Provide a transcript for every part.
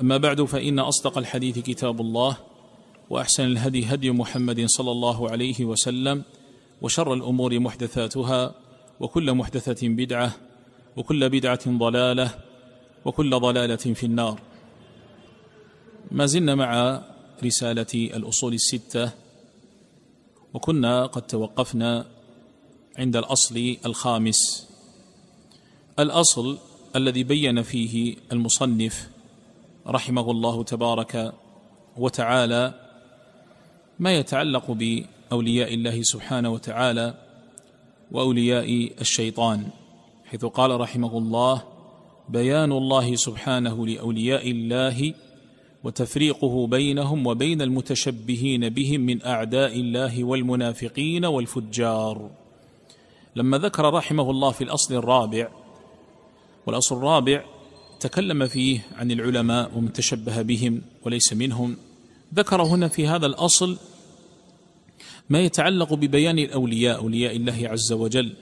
أما بعد فإن أصدق الحديث كتاب الله وأحسن الهدي هدي محمد صلى الله عليه وسلم وشر الأمور محدثاتها وكل محدثة بدعة وكل بدعة ضلالة وكل ضلالة في النار. ما زلنا مع رسالة الأصول الستة وكنا قد توقفنا عند الأصل الخامس. الأصل الذي بين فيه المصنف رحمه الله تبارك وتعالى ما يتعلق بأولياء الله سبحانه وتعالى وأولياء الشيطان حيث قال رحمه الله بيان الله سبحانه لأولياء الله وتفريقه بينهم وبين المتشبهين بهم من أعداء الله والمنافقين والفجار. لما ذكر رحمه الله في الأصل الرابع والأصل الرابع تكلم فيه عن العلماء ومن تشبه بهم وليس منهم ذكر هنا في هذا الأصل ما يتعلق ببيان الأولياء أولياء الله عز وجل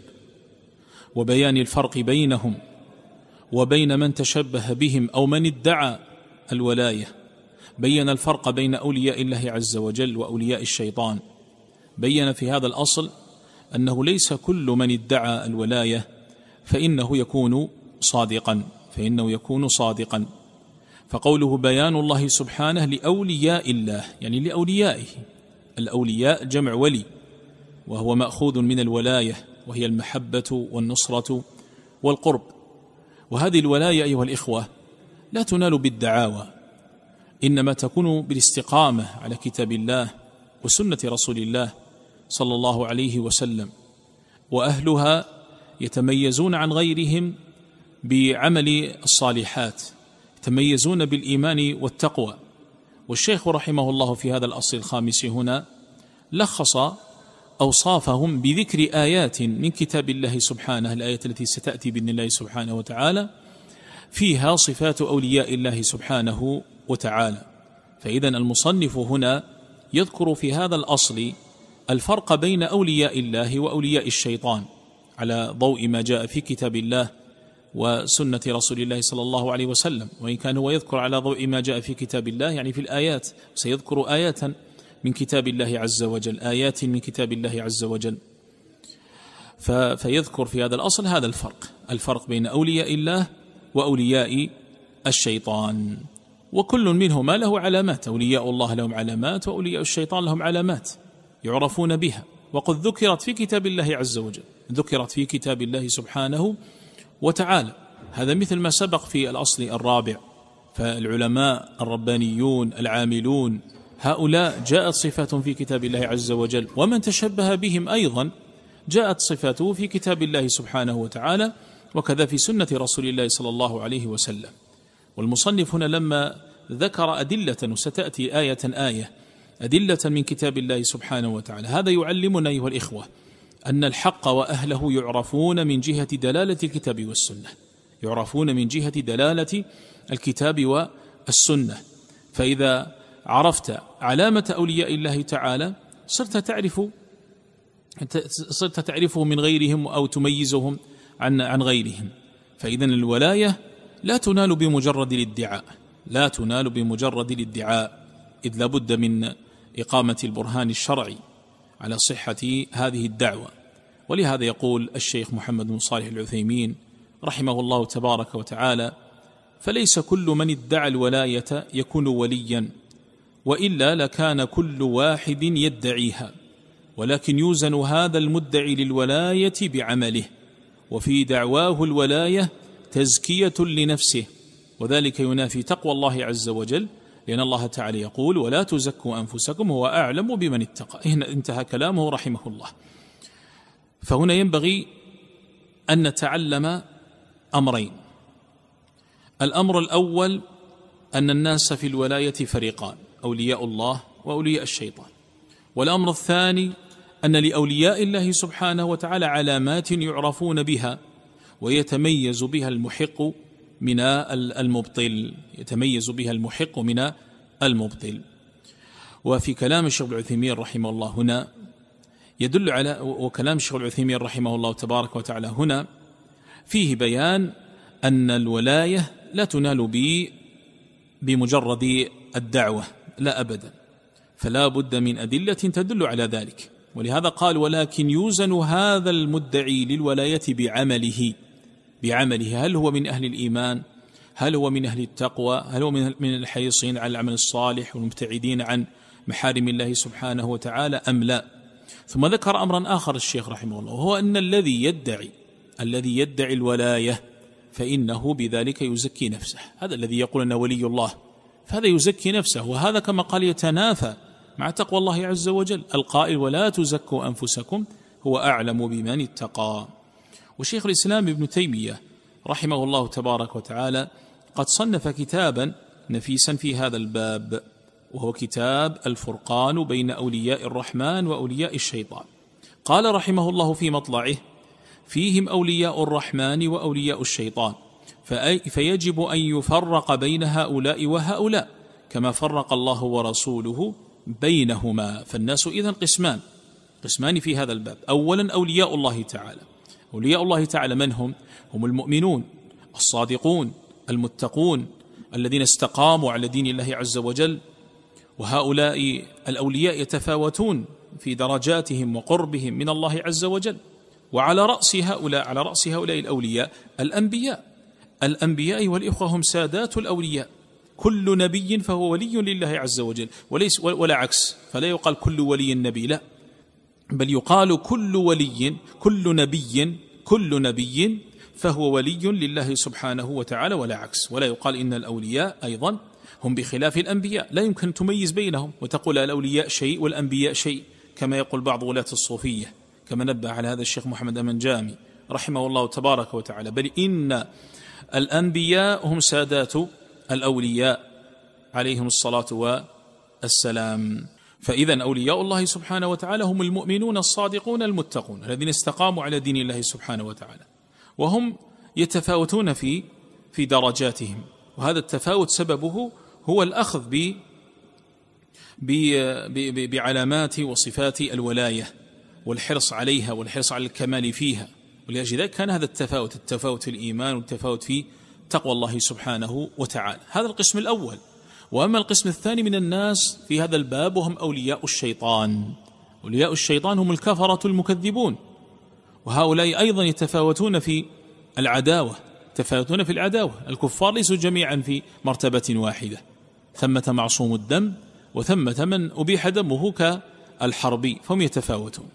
وبيان الفرق بينهم وبين من تشبه بهم أو من ادعى الولاية بين الفرق بين أولياء الله عز وجل وأولياء الشيطان. بين في هذا الأصل أنه ليس كل من ادعى الولاية فإنه يكون صادقا. فإنه يكون صادقا. فقوله بيان الله سبحانه لأولياء الله يعني لأوليائه. الأولياء جمع ولي وهو مأخوذ من الولاية وهي المحبة والنصرة والقرب. وهذه الولاية أيها الإخوة لا تنال بالدعاوى إنما تكون بالاستقامة على كتاب الله وسنة رسول الله صلى الله عليه وسلم. وأهلها يتميزون عن غيرهم بعمل الصالحات يتميزون بالإيمان والتقوى. والشيخ رحمه الله في هذا الأصل الخامس هنا لخص أوصافهم بذكر آيات من كتاب الله سبحانه الايه التي ستأتي بإذن الله سبحانه وتعالى فيها صفات أولياء الله سبحانه وتعالى. فاذا المصنف هنا يذكر في هذا الأصل الفرق بين أولياء الله وأولياء الشيطان على ضوء ما جاء في كتاب الله وسنة رسول الله صلى الله عليه وسلم وإن كان هو يذكر على ضوء ما جاء في كتاب الله يعني في الآيات سيذكر آيات من كتاب الله عز وجل آيات من كتاب الله عز وجل. فيذكر في هذا الأصل هذا الفرق الفرق بين أولياء الله وأولياء الشيطان. وكل منهما له علامات أولياء الله لهم علامات وأولياء الشيطان لهم علامات يعرفون بها. وقد ذكرت في كتاب الله عز وجل ذكرت في كتاب الله سبحانه وتعالى هذا مثل ما سبق في الأصل الرابع. فالعلماء الربانيون العاملون هؤلاء جاءت صفاتهم في كتاب الله عز وجل ومن تشبه بهم أيضا جاءت صفاته في كتاب الله سبحانه وتعالى وكذا في سنة رسول الله صلى الله عليه وسلم. والمصنف هنا لما ذكر أدلة وستأتي آية آية أدلة من كتاب الله سبحانه وتعالى. هذا يعلمنا أيها الإخوة أن الحق وأهله يعرفون من جهة دلالة الكتاب والسنة يعرفون من جهة دلالة الكتاب والسنة. فإذا عرفت علامة أولياء الله تعالى صرت تعرف صرت تعرفه من غيرهم أو تميزهم عن عن غيرهم. فإذا الولاية لا تنال بمجرد الادعاء لا تنال بمجرد الادعاء إذ لابد من إقامة البرهان الشرعي على صحة هذه الدعوة. ولهذا يقول الشيخ محمد بن صالح العثيمين رحمه الله تبارك وتعالى فليس كل من ادعى الولاية يكون وليا وإلا لكان كل واحد يدعيها ولكن يوزن هذا المدعي للولاية بعمله وفي دعواه الولاية تزكية لنفسه وذلك ينافي تقوى الله عز وجل لأن الله تعالى يقول ولا تزكوا أنفسكم هو أعلم بمن اتقى انتهى كلامه رحمه الله. فهنا ينبغي أن نتعلم أمرين. الأمر الأول أن الناس في الولاية فريقان أولياء الله وأولياء الشيطان. والأمر الثاني أن لأولياء الله سبحانه وتعالى علامات يعرفون بها ويتميز بها المحق من المبطل يتميز بها المحق من المبطل. وفي كلام الشيخ العثيمين رحمه الله هنا يدل على وكلام الشيخ العثيمين رحمه الله تبارك وتعالى هنا فيه بيان أن الولاية لا تنال ب بمجرد الدعوة لا أبدا فلا بد من أدلة تدل على ذلك. ولهذا قال ولكن يوزن هذا المدعي للولاية بعمله بعمله هل هو من أهل الإيمان؟ هل هو من أهل التقوى؟ هل هو من الحريصين على العمل الصالح والمبتعدين عن محارم الله سبحانه وتعالى أم لا؟ ثم ذكر أمرا آخر الشيخ رحمه الله وهو أن الذي يدعي الذي يدعي الولاية فإنه بذلك يزكي نفسه. هذا الذي يقول أنه ولي الله فهذا يزكي نفسه وهذا كما قال يتنافى مع تقوى الله عز وجل. القائل ولا تزكوا أنفسكم هو أعلم بمن اتقى. وشيخ الإسلام ابن تيمية رحمه الله تبارك وتعالى قد صنف كتابا نفيسا في هذا الباب. وهو كتاب الفرقان بين أولياء الرحمن وأولياء الشيطان. قال رحمه الله في مطلعه فيهم أولياء الرحمن وأولياء الشيطان فيجب أن يفرق بين هؤلاء وهؤلاء كما فرق الله ورسوله بينهما. فالناس إذن قسمان قسمان في هذا الباب. أولا أولياء الله تعالى. أولياء الله تعالى من هم؟ هم المؤمنون الصادقون المتقون الذين استقاموا على دين الله عز وجل وهؤلاء الأولياء يتفاوتون في درجاتهم وقربهم من الله عز وجل. وعلى رأس هؤلاء على رأس هؤلاء الأولياء الأنبياء. الأنبياء والإخوة هم سادات الأولياء. كل نبي فهو ولي لله عز وجل. وليس ولا عكس. فلا يقال كل ولي نبي لا. بل يقال كل ولي كل نبي كل نبي فهو ولي لله سبحانه وتعالى ولا عكس. ولا يقال إن الأولياء أيضا هم بخلاف الأنبياء. لا يمكن تميز بينهم وتقول الأولياء شيء والأنبياء شيء. كما يقول بعض ولاة الصوفية كما نبه على هذا الشيخ محمد أمن جامي رحمه الله تبارك وتعالى. بل إن الأنبياء هم سادات الأولياء عليهم الصلاة والسلام. فإذا أولياء الله سبحانه وتعالى هم المؤمنون الصادقون المتقون الذين استقاموا على دين الله سبحانه وتعالى. وهم يتفاوتون في في درجاتهم. وهذا التفاوت سببه هو الأخذ ب بعلامات وصفات الولاية والحرص عليها والحرص على الكمال فيها. ولأجل ذلك كان هذا التفاوت التفاوت في الإيمان والتفاوت في تقوى الله سبحانه وتعالى. هذا القسم الأول. وأما القسم الثاني من الناس في هذا الباب وهم أولياء الشيطان. أولياء الشيطان هم الكفرة المكذبون. وهؤلاء أيضا يتفاوتون في العداوة. يتفاوتون في العداوة. الكفار ليسوا جميعا في مرتبة واحدة. ثمة معصوم الدم وثمة من أبيح دمه كالحربي فهم يتفاوتون.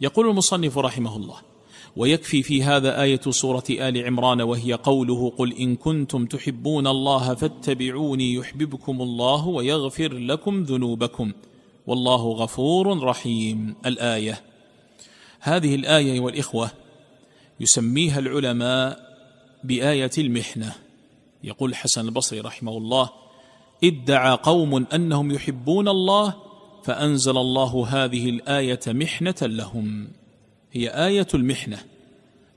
يقول المصنف رحمه الله ويكفي في هذا آية سورة آل عمران وهي قوله قل إن كنتم تحبون الله فاتبعوني يحببكم الله ويغفر لكم ذنوبكم. والله غفور رحيم. الآية. هذه الآية والإخوة يسميها العلماء بآية المحنة. يقول حسن البصري رحمه الله ادعى قوم أنهم يحبون الله فأنزل الله هذه الآية محنة لهم. هي آية المحنة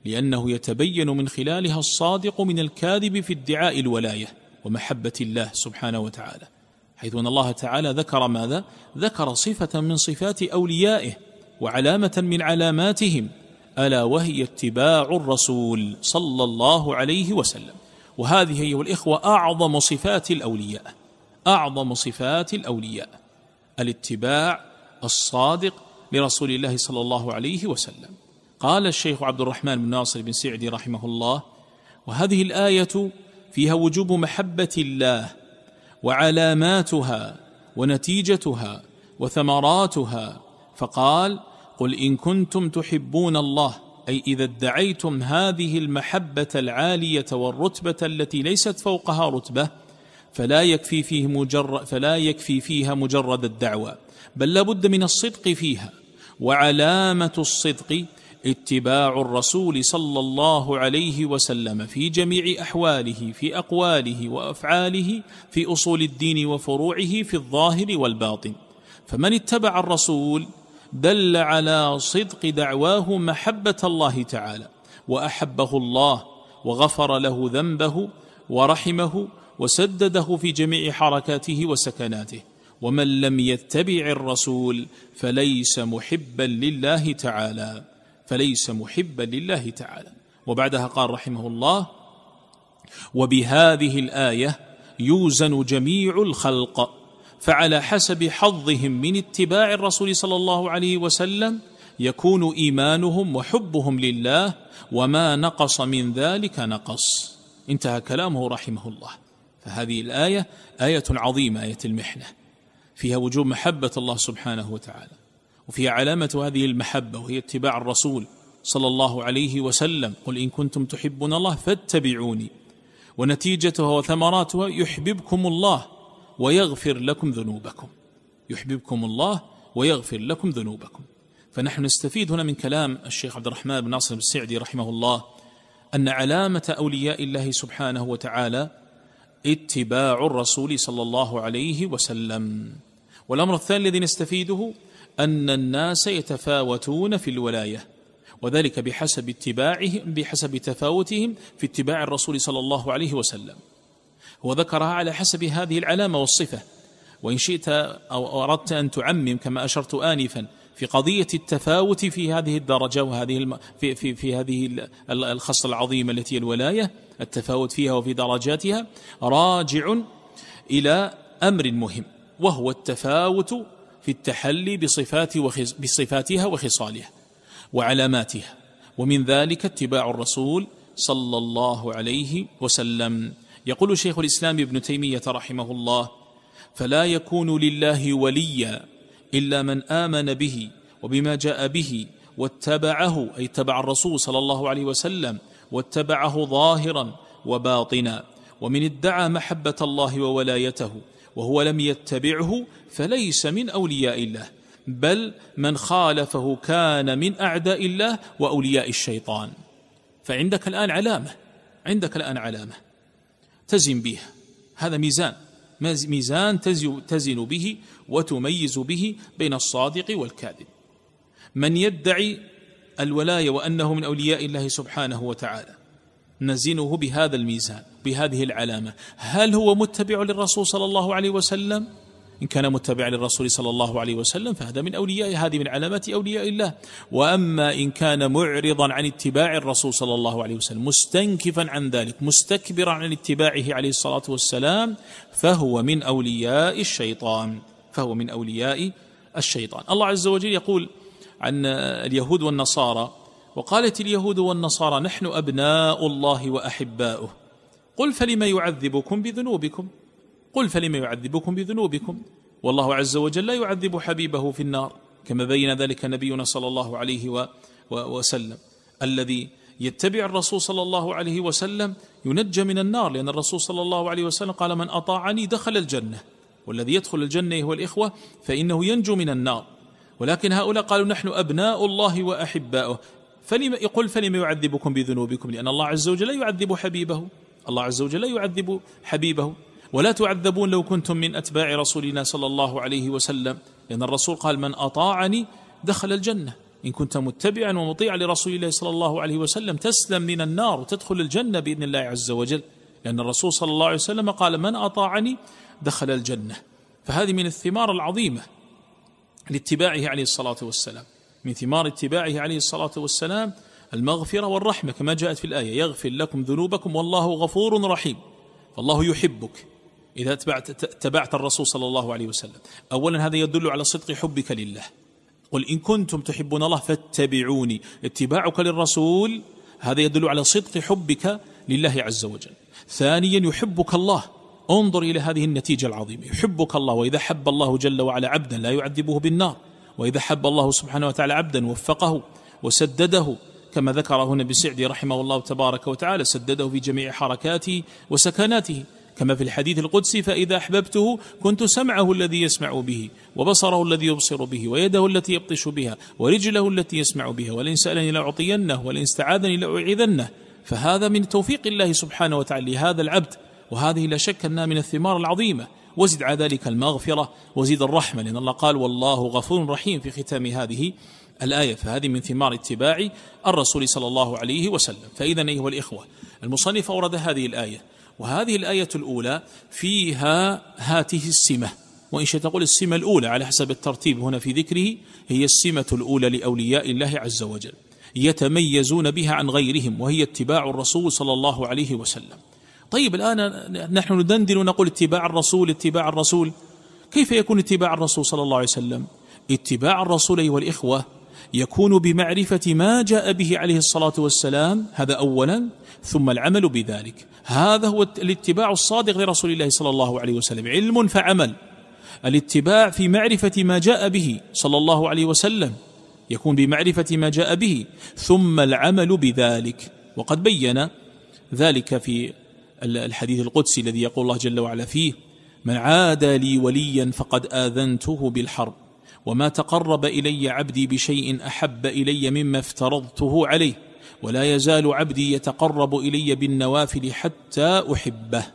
لأنه يتبين من خلالها الصادق من الكاذب في ادعاء الولاية ومحبة الله سبحانه وتعالى. حيث أن الله تعالى ذكر ماذا؟ ذكر صفة من صفات أوليائه وعلامة من علاماتهم. ألا وهي اتباع الرسول صلى الله عليه وسلم. وهذه هي الإخوة أعظم صفات الأولياء أعظم صفات الأولياء. الاتباع الصادق لرسول الله صلى الله عليه وسلم. قال الشيخ عبد الرحمن بن ناصر بن سعدي رحمه الله وهذه الآية فيها وجوب محبة الله وعلاماتها ونتيجتها وثمراتها. فقال قل إن كنتم تحبون الله أي إذا ادعيتم هذه المحبة العالية والرتبة التي ليست فوقها رتبة فلا يكفي فيه مجرد فلا يكفي فيها مجرد الدعوة بل لابد من الصدق فيها. وعلامة الصدق اتباع الرسول صلى الله عليه وسلم في جميع أحواله في أقواله وأفعاله في أصول الدين وفروعه في الظاهر والباطن. فمن اتبع الرسول دل على صدق دعواه محبة الله تعالى وأحبه الله وغفر له ذنبه ورحمه وسدده في جميع حركاته وسكناته ومن لم يتبع الرسول فليس محبا لله تعالى فليس محبا لله تعالى. وبعدها قال رحمه الله وبهذه الآية يوزن جميع الخلق فعلى حسب حظهم من اتباع الرسول صلى الله عليه وسلم يكون إيمانهم وحبهم لله وما نقص من ذلك نقص. انتهى كلامه رحمه الله. فهذه الآية آية عظيمة آية المحنة. فيها وجوب محبة الله سبحانه وتعالى وفيها علامة هذه المحبة وهي اتباع الرسول صلى الله عليه وسلم. قل إن كنتم تحبون الله فاتبعوني ونتيجتها وثمراتها يحببكم الله. ويغفر لكم ذنوبكم. يحببكم الله ويغفر لكم ذنوبكم. فنحن نستفيد هنا من كلام الشيخ عبد الرحمن بن ناصر السعدي رحمه الله أن علامة أولياء الله سبحانه وتعالى اتباع الرسول صلى الله عليه وسلم. والأمر الثاني الذي نستفيده أن الناس يتفاوتون في الولاية وذلك بحسب اتباعهم بحسب تفاوتهم في اتباع الرسول صلى الله عليه وسلم. وذكرها على حسب هذه العلامة والصفة. وإن شئت أو أردت أن تعمم كما أشرت آنفا في قضية التفاوت في هذه الدرجة وهذه الم... في في في هذه الخصلة العظيمة التي هي الولاية التفاوت فيها وفي درجاتها راجع إلى أمر مهم وهو التفاوت في التحلي بصفات وخص بصفاتها وخصالها وعلاماتها. ومن ذلك اتباع الرسول صلى الله عليه وسلم. يقول شيخ الإسلام ابن تيمية رحمه الله فلا يكون لله وليا إلا من آمن به وبما جاء به واتبعه أي اتبع الرسول صلى الله عليه وسلم واتبعه ظاهرا وباطنا ومن ادعى محبة الله وولايته وهو لم يتبعه فليس من أولياء الله بل من خالفه كان من أعداء الله وأولياء الشيطان. فعندك الآن علامة عندك الآن علامة. تزن بها هذا ميزان. ميزان تزن به وتميز به بين الصادق والكاذب. من يدعي الولاية وأنه من أولياء الله سبحانه وتعالى نزنه بهذا الميزان بهذه العلامة. هل هو متبع للرسول صلى الله عليه وسلم؟ إن كان متبعا للرسول صلى الله عليه وسلم فهذا من أولياء هذه من علامات أولياء الله. وأما إن كان معرضا عن اتباع الرسول صلى الله عليه وسلم مستنكفا عن ذلك مستكبرا عن اتباعه عليه الصلاة والسلام فهو من أولياء الشيطان. فهو من أولياء الشيطان. الله عز وجل يقول عن اليهود والنصارى وقالت اليهود والنصارى نحن أبناء الله وأحباؤه. قل فلم يعذبكم بذنوبكم؟ قل فلم يعذبكم بذنوبكم؟ والله عز وجل لا يعذب حبيبه في النار كما بين ذلك نبينا صلى الله عليه وسلم. الذي يتبع الرسول صلى الله عليه وسلم ينجى من النار لأن الرسول صلى الله عليه وسلم قال من أطاعني دخل الجنة والذي يدخل الجنة هو الإخوة فإنه ينجو من النار. ولكن هؤلاء قالوا نحن أبناء الله وأحباؤه. فلم يقول فلم يعذبكم بذنوبكم؟ لأن الله عز وجل لا يعذب حبيبه. الله عز وجل لا يعذب حبيبه. ولا تعذبون لو كنتم من أتباع رسولنا صلى الله عليه وسلم لأن الرسول قال من أطاعني دخل الجنة. إن كنت متبعا ومطيعا لرسول الله صلى الله عليه وسلم تسلم من النار وتدخل الجنة بإذن الله عز وجل. لأن الرسول صلى الله عليه وسلم قال من أطاعني دخل الجنة. فهذه من الثمار العظيمة لاتباعه عليه الصلاة والسلام. من ثمار اتباعه عليه الصلاة والسلام المغفرة والرحمة كما جاءت في الآية يغفر لكم ذنوبكم والله غفور رحيم. فالله يحبك. إذا اتبعت, اتبعت الرسول صلى الله عليه وسلم. أولا هذا يدل على صدق حبك لله. قل إن كنتم تحبون الله فاتبعوني. اتباعك للرسول هذا يدل على صدق حبك لله عز وجل. ثانيا يحبك الله. انظر إلى هذه النتيجة العظيمة. يحبك الله وإذا حب الله جل وعلا عبدا لا يعذبه بالنار. وإذا حب الله سبحانه وتعالى عبدا وفقه وسدده كما ذكر هنا بسعدي رحمه الله تبارك وتعالى سدده في جميع حركاته وسكناته. كما في الحديث القدسي فإذا أحببته كنت سمعه الذي يسمع به وبصره الذي يبصر به ويده التي يبطش بها ورجله التي يسمع بها ولئن سألني لأعطينه ولئن استعاذني لأعيذنه. فهذا من توفيق الله سبحانه وتعالى لهذا العبد وهذه لا شك أنها من الثمار العظيمة. وزد على ذلك المغفرة وزيد الرحمة لأن الله قال والله غفور رحيم في ختام هذه الآية. فهذه من ثمار اتباع الرسول صلى الله عليه وسلم. فإذا أيها الإخوة المصنف أورد هذه الآية وهذه الآية الأولى فيها هاته السمة. وإن شئت تقول السمة الأولى على حسب الترتيب هنا في ذكره هي السمة الأولى لأولياء الله عز وجل يتميزون بها عن غيرهم وهي اتباع الرسول صلى الله عليه وسلم. طيب الآن نحن ندندن ونقول اتباع الرسول اتباع الرسول. كيف يكون اتباع الرسول صلى الله عليه وسلم؟ اتباع الرسول أيها الإخوة يكون بمعرفة ما جاء به عليه الصلاة والسلام هذا أولا ثم العمل بذلك. هذا هو الاتباع الصادق لرسول الله صلى الله عليه وسلم. علم فعمل. الاتباع في معرفة ما جاء به صلى الله عليه وسلم. يكون بمعرفة ما جاء به. ثم العمل بذلك. وقد بين ذلك في الحديث القدسي الذي يقول الله جل وعلا فيه من عاد لي وليا فقد آذنته بالحرب. وما تقرب إلي عبدي بشيء أحب إلي مما افترضته عليه. ولا يزال عبدي يتقرب إلي بالنوافل حتى أحبه.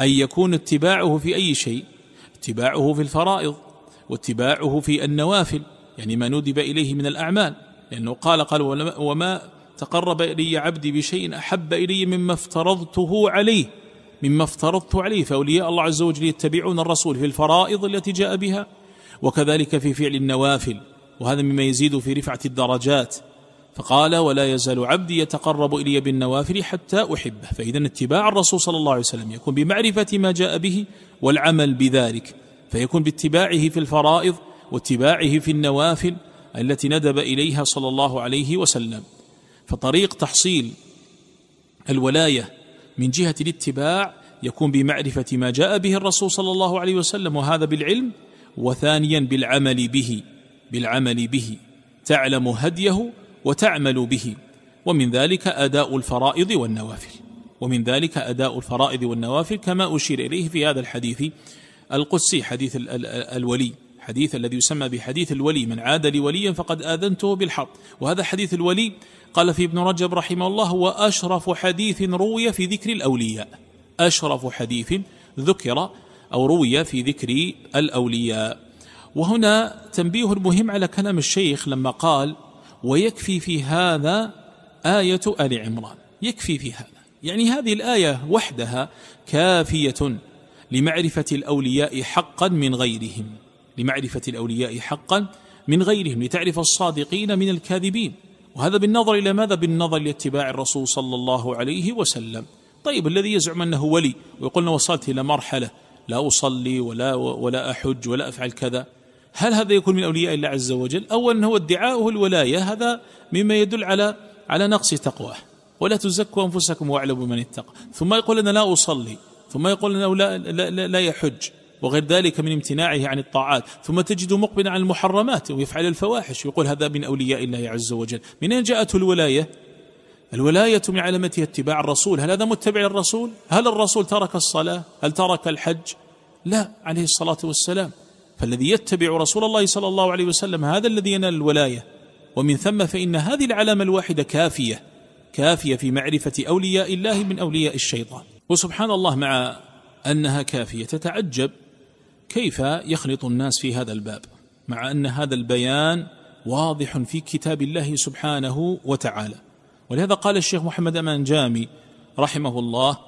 أن يكون اتباعه في أي شيء اتباعه في الفرائض واتباعه في النوافل يعني ما ندب إليه من الأعمال. لأنه قال قال وما تقرب إلي عبدي بشيء أحب إلي مما افترضته عليه مما افترضت عليه. فأولياء الله عز وجل يتبعون الرسول في الفرائض التي جاء بها وكذلك في فعل النوافل. وهذا مما يزيد في رفعة الدرجات. فقال ولا يزال عبدي يتقرب إلي بالنوافل حتى أحبه. فإذا اتباع الرسول صلى الله عليه وسلم يكون بمعرفة ما جاء به والعمل بذلك فيكون باتباعه في الفرائض واتباعه في النوافل التي ندب إليها صلى الله عليه وسلم. فطريق تحصيل الولاية من جهة الاتباع يكون بمعرفة ما جاء به الرسول صلى الله عليه وسلم وهذا بالعلم وثانيا بالعمل به بالعمل به تعلم هديه وتعمل به. ومن ذلك أداء الفرائض والنوافل. ومن ذلك أداء الفرائض والنوافل كما أشير إليه في هذا الحديث القدسي حديث الولي. حديث الذي يسمى بحديث الولي من عاد لي وليا فقد آذنته بالحرب وهذا حديث الولي قال في ابن رجب رحمه الله هو أشرف حديث روي في ذكر الأولياء. أشرف حديث ذكر أو روي في ذكر الأولياء. وهنا تنبيه مهم على كلام الشيخ لما قال ويكفي في هذا آية آل عمران. يكفي في هذا. يعني هذه الآية وحدها كافية لمعرفة الأولياء حقا من غيرهم. لمعرفة الأولياء حقا من غيرهم لتعرف الصادقين من الكاذبين. وهذا بالنظر إلى ماذا؟ بالنظر لاتباع الرسول صلى الله عليه وسلم. طيب الذي يزعم أنه ولي ويقول وصلت إلى مرحلة لا أصلي ولا, ولا أحج ولا أفعل كذا؟ هل هذا يكون من أولياء الله عز وجل؟ أولا هو ادعاؤه الولاية هذا مما يدل على على نقص تقواه. ولا تزكوا أنفسكم واعلموا من اتقى. ثم يقول أنا لا أصلي. ثم يقول أنه لا, لا, لا, لا يحج. وغير ذلك من امتناعه عن الطاعات. ثم تجد مقبلا على المحرمات ويفعل الفواحش. يقول هذا من أولياء الله عز وجل. من أين جاءته الولاية؟ الولاية من علامتها اتباع الرسول. هل هذا متبع الرسول هل الرسول ترك الصلاة؟ هل ترك الحج؟ لا عليه الصلاة والسلام. فالذي يتبع رسول الله صلى الله عليه وسلم هذا الذي ينال الولاية. ومن ثم فإن هذه العلامة الواحدة كافية كافية في معرفة أولياء الله من أولياء الشيطان. وسبحان الله مع أنها كافية. تتعجب كيف يخلط الناس في هذا الباب مع أن هذا البيان واضح في كتاب الله سبحانه وتعالى. ولهذا قال الشيخ محمد أمان جامي رحمه الله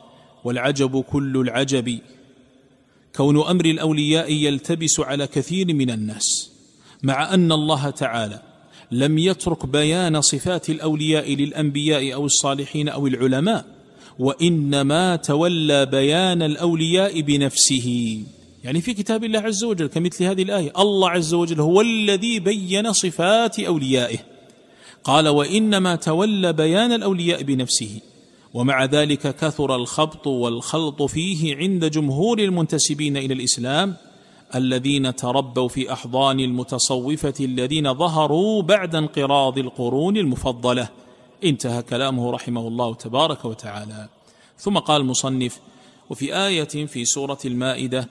والعجب كل العجب كون أمر الأولياء يلتبس على كثير من الناس مع أن الله تعالى لم يترك بيان صفات الأولياء للأنبياء أو الصالحين أو العلماء وإنما تولى بيان الأولياء بنفسه. يعني في كتاب الله عز وجل كمثل هذه الآية الله عز وجل هو الذي بين صفات أوليائه. قال وإنما تولى بيان الأولياء بنفسه. ومع ذلك كثر الخبط والخلط فيه عند جمهور المنتسبين إلى الإسلام الذين تربوا في أحضان المتصوفة الذين ظهروا بعد انقراض القرون المفضلة. انتهى كلامه رحمه الله تبارك وتعالى. ثم قال المصنف وفي آية في سورة المائدة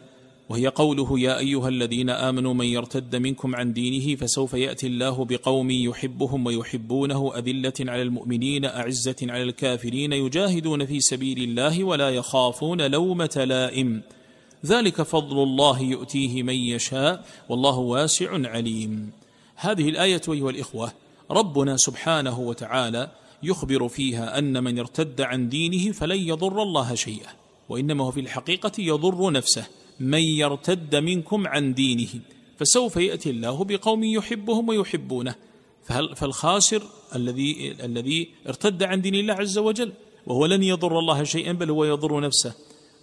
وهي قوله يا أيها الذين آمنوا من يرتد منكم عن دينه فسوف يأتي الله بقوم يحبهم ويحبونه أذلة على المؤمنين أعزة على الكافرين يجاهدون في سبيل الله ولا يخافون لومة لائم. ذلك فضل الله يؤتيه من يشاء والله واسع عليم. هذه الآية أيها الإخوة ربنا سبحانه وتعالى يخبر فيها أن من ارتد عن دينه فلن يضر الله شيئا وإنما هو في الحقيقة يضر نفسه. من يرتد منكم عن دينه فسوف يأتي الله بقوم يحبهم ويحبونه. فالخاسر الذي الذي ارتد عن دين الله عز وجل وهو لن يضر الله شيئا بل هو يضر نفسه.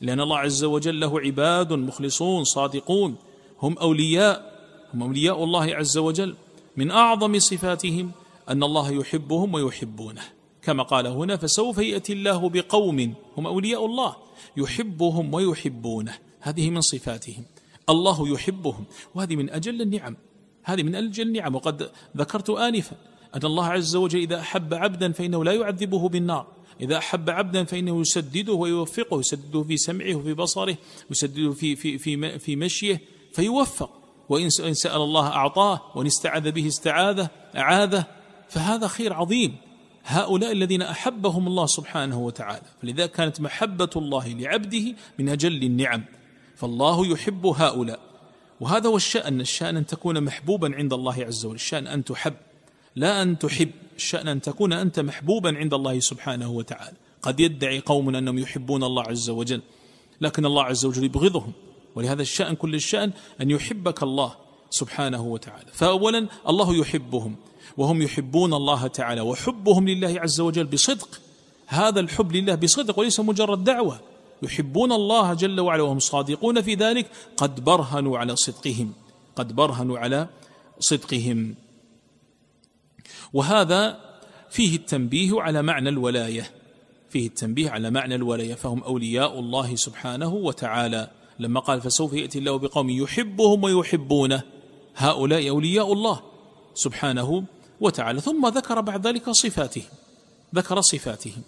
لأن الله عز وجل له عباد مخلصون صادقون هم أولياء هم أولياء الله عز وجل. من أعظم صفاتهم أن الله يحبهم ويحبونه. كما قال هنا فسوف يأتي الله بقوم هم أولياء الله يحبهم ويحبونه. هذه من صفاتهم. الله يحبهم. وهذه من أجل النعم. هذه من أجل النعم. وقد ذكرت آنفا. أن الله عز وجل إذا أحب عبدا فإنه لا يعذبه بالنار. إذا أحب عبدا فإنه يسدده ويوفقه. يسدده في سمعه وفي بصره. يسدده في, في, في, في مشيه. فيوفق. وإن سأل الله أعطاه. وإن استعاذ به استعاذه أعاذه. فهذا خير عظيم. هؤلاء الذين أحبهم الله سبحانه وتعالى. فلذا كانت محبة الله لعبده من أجل النعم. فالله يحب هؤلاء. وهذا هو الشأن الشأن أن تكون محبوبا عند الله عز وجل. الشأن أن تحب. لا أن تحب. الشأن أن تكون أنت محبوبا عند الله سبحانه وتعالى. قد يدعي قوم أنهم يحبون الله عز وجل. لكن الله عز وجل يبغضهم. ولهذا الشأن كل الشأن أن يحبك الله سبحانه وتعالى. فأولا الله يحبهم. وهم يحبون الله تعالى. وحبهم لله عز وجل بصدق. هذا الحب لله بصدق وليس مجرد دعوة. يحبون الله جل وعلا وهم صادقون في ذلك قد برهنوا على صدقهم قد برهنوا على صدقهم. وهذا فيه التنبيه على معنى الولاية فيه التنبيه على معنى الولاية فهم أولياء الله سبحانه وتعالى. لما قال فسوف يأتي الله بقوم يحبهم ويحبونه هؤلاء أولياء الله سبحانه وتعالى. ثم ذكر بعد ذلك صفاتهم ذكر صفاتهم.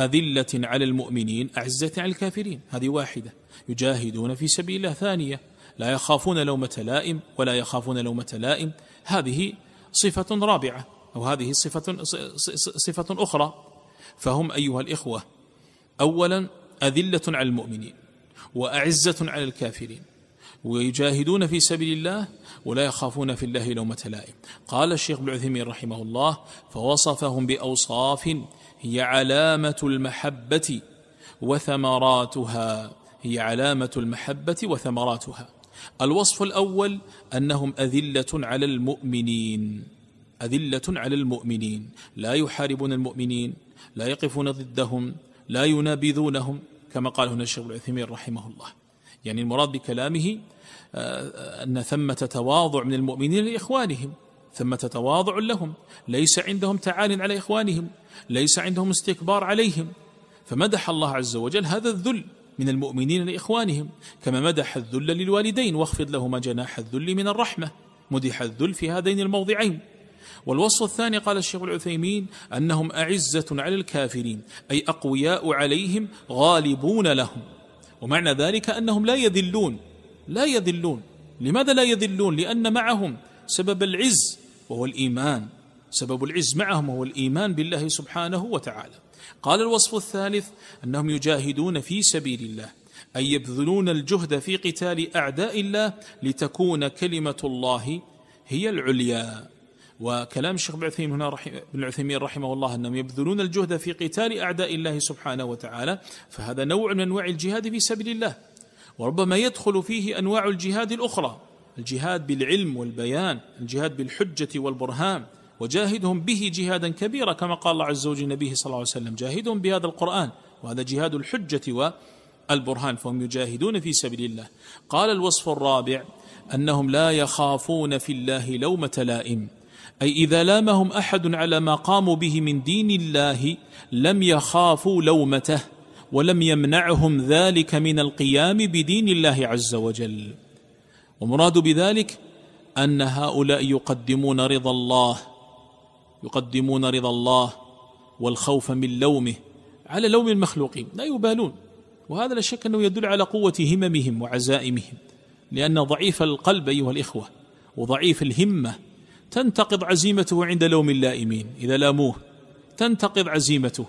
أذلة على المؤمنين أعزة على الكافرين. هذه واحدة. يجاهدون في سبيل الله. ثانية لا يخافون لومة لائم ولا يخافون لومة لائم. هذه صفة رابعة أو هذه صفة, صفة أخرى. فهم أيها الإخوة أولا أذلة على المؤمنين وأعزة على الكافرين. ويجاهدون في سبيل الله ولا يخافون في الله لومة لائم. قال الشيخ ابن عثيمين رحمه الله فوصفهم بأوصاف هي علامة المحبة وثمراتها. هي علامة المحبة وثمراتها. الوصف الأول أنهم أذلة على المؤمنين. أذلة على المؤمنين. لا يحاربون المؤمنين لا يقفون ضدهم لا ينابذونهم كما قال هنا الشيخ العثيمين رحمه الله. يعني المراد بكلامه آه، أن ثمة تواضع من المؤمنين لإخوانهم. ثمة تواضع لهم. ليس عندهم تعال على إخوانهم. ليس عندهم استكبار عليهم. فمدح الله عز وجل هذا الذل من المؤمنين لإخوانهم. كما مدح الذل للوالدين واخفض لهما جناح الذل من الرحمة. مدح الذل في هذين الموضعين. والوصف الثاني قال الشيخ العثيمين أنهم أعزة على الكافرين أي أقوياء عليهم غالبون لهم. ومعنى ذلك أنهم لا يذلون. لا يذلون. لماذا لا يذلون؟ لأن معهم سبب العز. وهو الإيمان. سبب العز معهم هو الإيمان بالله سبحانه وتعالى. قال الوصف الثالث أنهم يجاهدون في سبيل الله أي يبذلون الجهد في قتال أعداء الله لتكون كلمة الله هي العليا. وكلام الشيخ ابن عثيمين هنا ابن عثيمين رحمه الله أنهم يبذلون الجهد في قتال أعداء الله سبحانه وتعالى فهذا نوع من أنواع الجهاد في سبيل الله. وربما يدخل فيه أنواع الجهاد الأخرى. الجهاد بالعلم والبيان الجهاد بالحجة والبرهان وجاهدهم به جهادا كبيرا كما قال الله عز وجل نبيه صلى الله عليه وسلم جاهدهم بهذا القرآن وهذا جهاد الحجة والبرهان فهم يجاهدون في سبيل الله. قال الوصف الرابع أنهم لا يخافون في الله لومة لائم أي إذا لامهم أحد على ما قاموا به من دين الله لم يخافوا لومته ولم يمنعهم ذلك من القيام بدين الله عز وجل. ومراد بذلك أن هؤلاء يقدمون رضا الله يقدمون رضا الله والخوف من لومه على لوم المخلوقين لا يبالون. وهذا لا شك أنه يدل على قوة هممهم وعزائمهم لأن ضعيف القلب أيها الإخوة وضعيف الهمة تنتقض عزيمته عند لوم اللائمين إذا لاموه تنتقض عزيمته.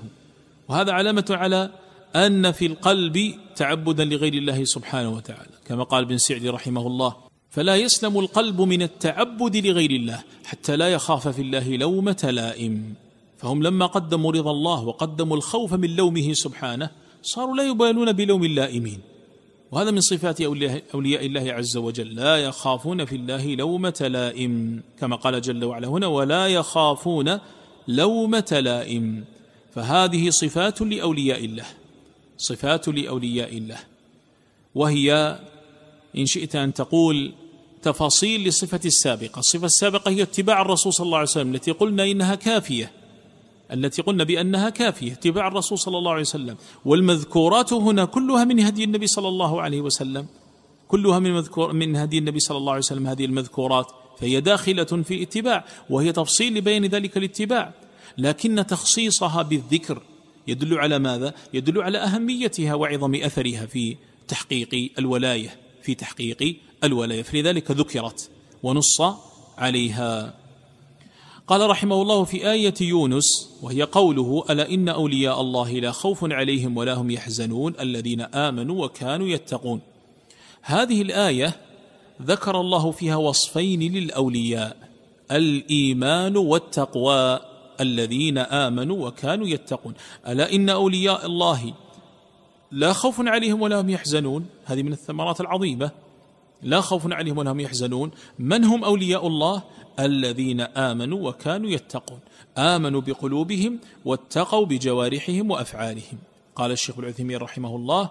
وهذا علامة على أن في القلب تعبدا لغير الله سبحانه وتعالى. كما قال ابن سعدي رحمه الله فلا يسلم القلب من التعبد لغير الله حتى لا يخاف في الله لومة لائم. فهم لما قدموا رضا الله وقدموا الخوف من لومه سبحانه صاروا لا يبالون بلوم اللائمين. وهذا من صفات أولياء الله عز وجل. لا يخافون في الله لومة لائم. كما قال جل وعلا هنا ولا يخافون لومة لائم. فهذه صفات لأولياء الله. صفات لأولياء الله. وهي إن شئت أن تقول تفاصيل لصفة السابقة. الصفة السابقة هي اتباع الرسول صلى الله عليه وسلم التي قلنا إنها كافية. التي قلنا بأنها كافية اتباع الرسول صلى الله عليه وسلم. والمذكورات هنا كلها من هدي النبي صلى الله عليه وسلم. كلها من مذكور من هدي النبي صلى الله عليه وسلم هذه المذكورات. فهي داخلة في اتباع وهي تفصيل لبيان ذلك الاتباع. لكن تخصيصها بالذكر يدل على ماذا؟ يدل على أهميتها وعظم أثرها في تحقيق الولاية في تحقيق الولاية. فلذلك ذكرت ونص عليها. قال رحمه الله في آية يونس وهي قوله ألا إن أولياء الله لا خوف عليهم ولا هم يحزنون الذين آمنوا وكانوا يتقون. هذه الآية ذكر الله فيها وصفين للأولياء الإيمان والتقوى. الذين آمنوا وكانوا يتقون. ألا إن أولياء الله لا خوف عليهم ولا هم يحزنون؟ هذه من الثمرات العظيمة. لا خوف عليهم ولا هم يحزنون. من هم أولياء الله؟ الذين آمنوا وكانوا يتقون. آمنوا بقلوبهم واتقوا بجوارحهم وأفعالهم. قال الشيخ العثيمين رحمه الله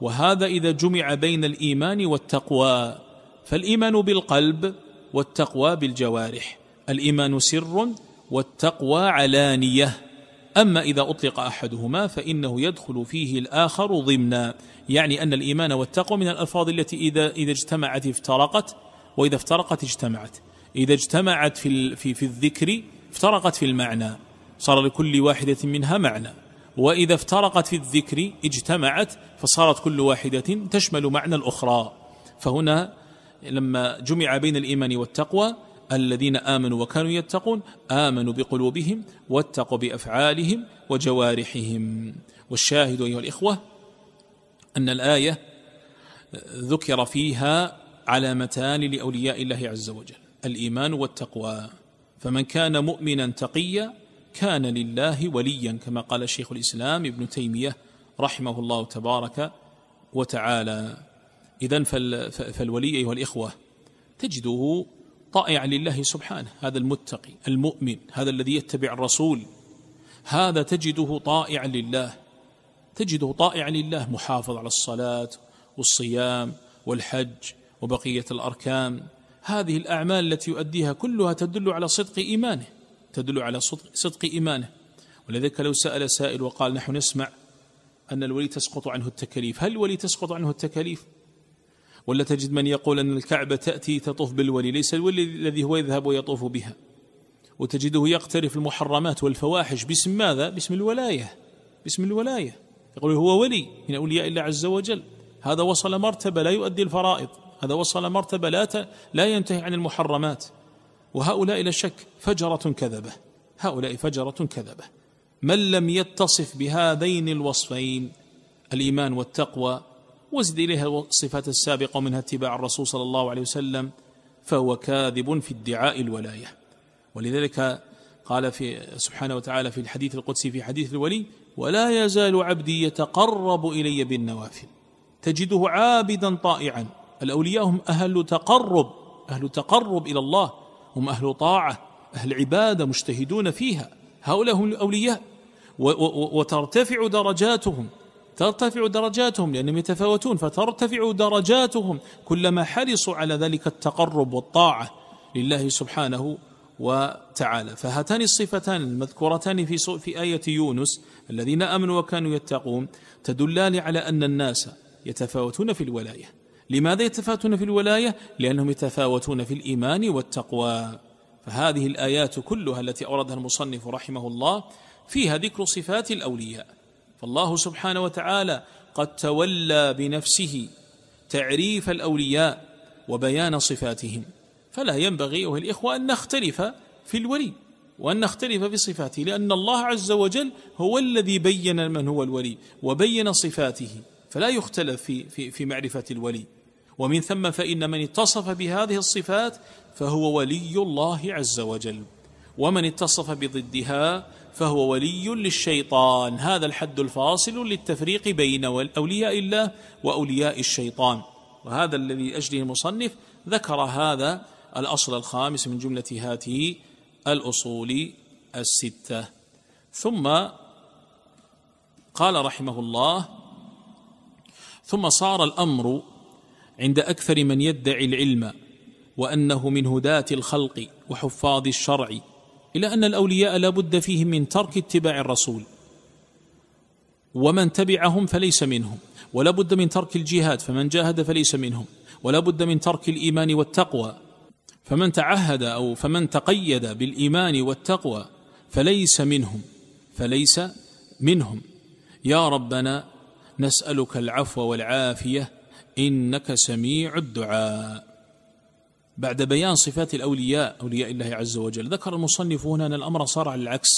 وهذا إذا جمع بين الإيمان والتقوى فالإيمان بالقلب والتقوى بالجوارح. الإيمان سر والتقوى علانية. أما إذا أطلق أحدهما فإنه يدخل فيه الآخر ضمنا يعني أن الإيمان والتقوى من الألفاظ التي إذا إذا اجتمعت افترقت وإذا افترقت اجتمعت. إذا اجتمعت في في في الذكر افترقت في المعنى. صار لكل واحدة منها معنى. وإذا افترقت في الذكر اجتمعت فصارت كل واحدة تشمل معنى الأخرى. فهنا لما جمع بين الإيمان والتقوى الذين آمنوا وكانوا يتقون آمنوا بقلوبهم واتقوا بأفعالهم وجوارحهم. والشاهد أيها الإخوة أن الآية ذكر فيها علامتان لأولياء الله عز وجل الإيمان والتقوى. فمن كان مؤمنا تقيا كان لله وليا كما قال شيخ الإسلام ابن تيمية رحمه الله تبارك وتعالى. إذا فالولي أيها الإخوة تجده طائعا لله سبحانه هذا المتقي المؤمن هذا الذي يتبع الرسول. هذا تجده طائعا لله. تجده طائعا لله محافظ على الصلاة والصيام والحج وبقية الأركان. هذه الأعمال التي يؤديها كلها تدل على صدق إيمانه تدل على صدق, صدق إيمانه. ولذلك لو سأل سائل وقال نحن نسمع أن الولي تسقط عنه التكاليف. هل الولي تسقط عنه التكاليف؟ ولا تجد من يقول أن الكعبة تأتي تطوف بالولي ليس الولي الذي هو يذهب ويطوف بها. وتجده يقترف المحرمات والفواحش باسم ماذا؟ باسم الولاية. باسم الولاية. يقول هو ولي من أولياء الله عز وجل. هذا وصل مرتبة لا يؤدي الفرائض. هذا وصل مرتبة لا لا ينتهي عن المحرمات. وهؤلاء لا شك فجرة كذبة. هؤلاء فجرة كذبة. من لم يتصف بهذين الوصفين؟ الإيمان والتقوى وزد إليها الصفات السابقة ومنها اتباع الرسول صلى الله عليه وسلم فهو كاذب في ادعاء الولاية. ولذلك قال في سبحانه وتعالى في الحديث القدسي في حديث الولي ولا يزال عبدي يتقرب إلي بالنوافل تجده عابدا طائعا الأولياء هم أهل تقرب أهل تقرب إلى الله هم أهل طاعة أهل عبادة مجتهدون فيها هؤلاء هم الأولياء وترتفع درجاتهم ترتفع درجاتهم لأنهم يتفاوتون فترتفع درجاتهم. كلما حرصوا على ذلك التقرب والطاعة لله سبحانه وتعالى. فهاتان الصفتان المذكورتان في في آية يونس الذين آمنوا وكانوا يتقون تدلان على أن الناس يتفاوتون في الولاية. لماذا يتفاوتون في الولاية؟ لأنهم يتفاوتون في الإيمان والتقوى. فهذه الآيات كلها التي أوردها المصنف رحمه الله فيها ذكر صفات الأولياء. فالله سبحانه وتعالى قد تولى بنفسه تعريف الأولياء وبيان صفاتهم. فلا ينبغي أيها الإخوة أن نختلف في الولي وأن نختلف في صفاته لأن الله عز وجل هو الذي بين من هو الولي وبين صفاته فلا يختلف في, في, في معرفة الولي. ومن ثم فإن من اتصف بهذه الصفات فهو ولي الله عز وجل. ومن اتصف بضدها فهو ولي للشيطان. هذا الحد الفاصل للتفريق بين أولياء الله وأولياء الشيطان. وهذا الذي أجله المصنف ذكر هذا الأصل الخامس من جملة هذه الأصول الستة. ثم قال رحمه الله ثم صار الأمر عند أكثر من يدعي العلم وأنه من هداة الخلق وحفاظ الشرع إلى أن الأولياء لا بد فيهم من ترك اتباع الرسول. ومن تبعهم فليس منهم. ولا بد من ترك الجهاد فمن جاهد فليس منهم. ولا بد من ترك الإيمان والتقوى فمن تعهد أو فمن تقيد بالإيمان والتقوى فليس منهم فليس منهم. يا ربنا نسألك العفو والعافية إنك سميع الدعاء. بعد بيان صفات الأولياء أولياء الله عز وجل. ذكر المصنف هنا أن الأمر صار على العكس.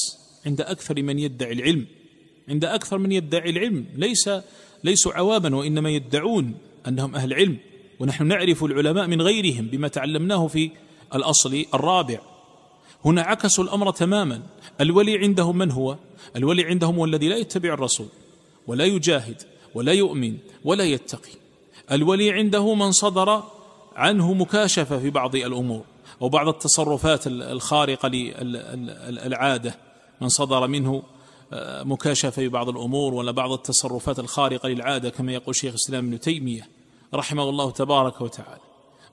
عند أكثر من يدعي العلم عند أكثر من يدعي العلم. ليس ليسوا عوابا وإنما يدعون أنهم أهل علم. ونحن نعرف العلماء من غيرهم بما تعلمناه في الأصل الرابع. هنا عكسوا الأمر تماما. الولي عندهم من هو؟ الولي عندهم هو الذي لا يتبع الرسول ولا يجاهد ولا يؤمن ولا يتقي. الولي عنده من صدر عنه مكاشفة في بعض الأمور أو بعض التصرفات الخارقة للعادة من صدر منه آه، مكاشفة في بعض الأمور ولا بعض التصرفات الخارقة للعادة كما يقول شيخ الإسلام ابن تيمية رحمه الله تبارك وتعالى.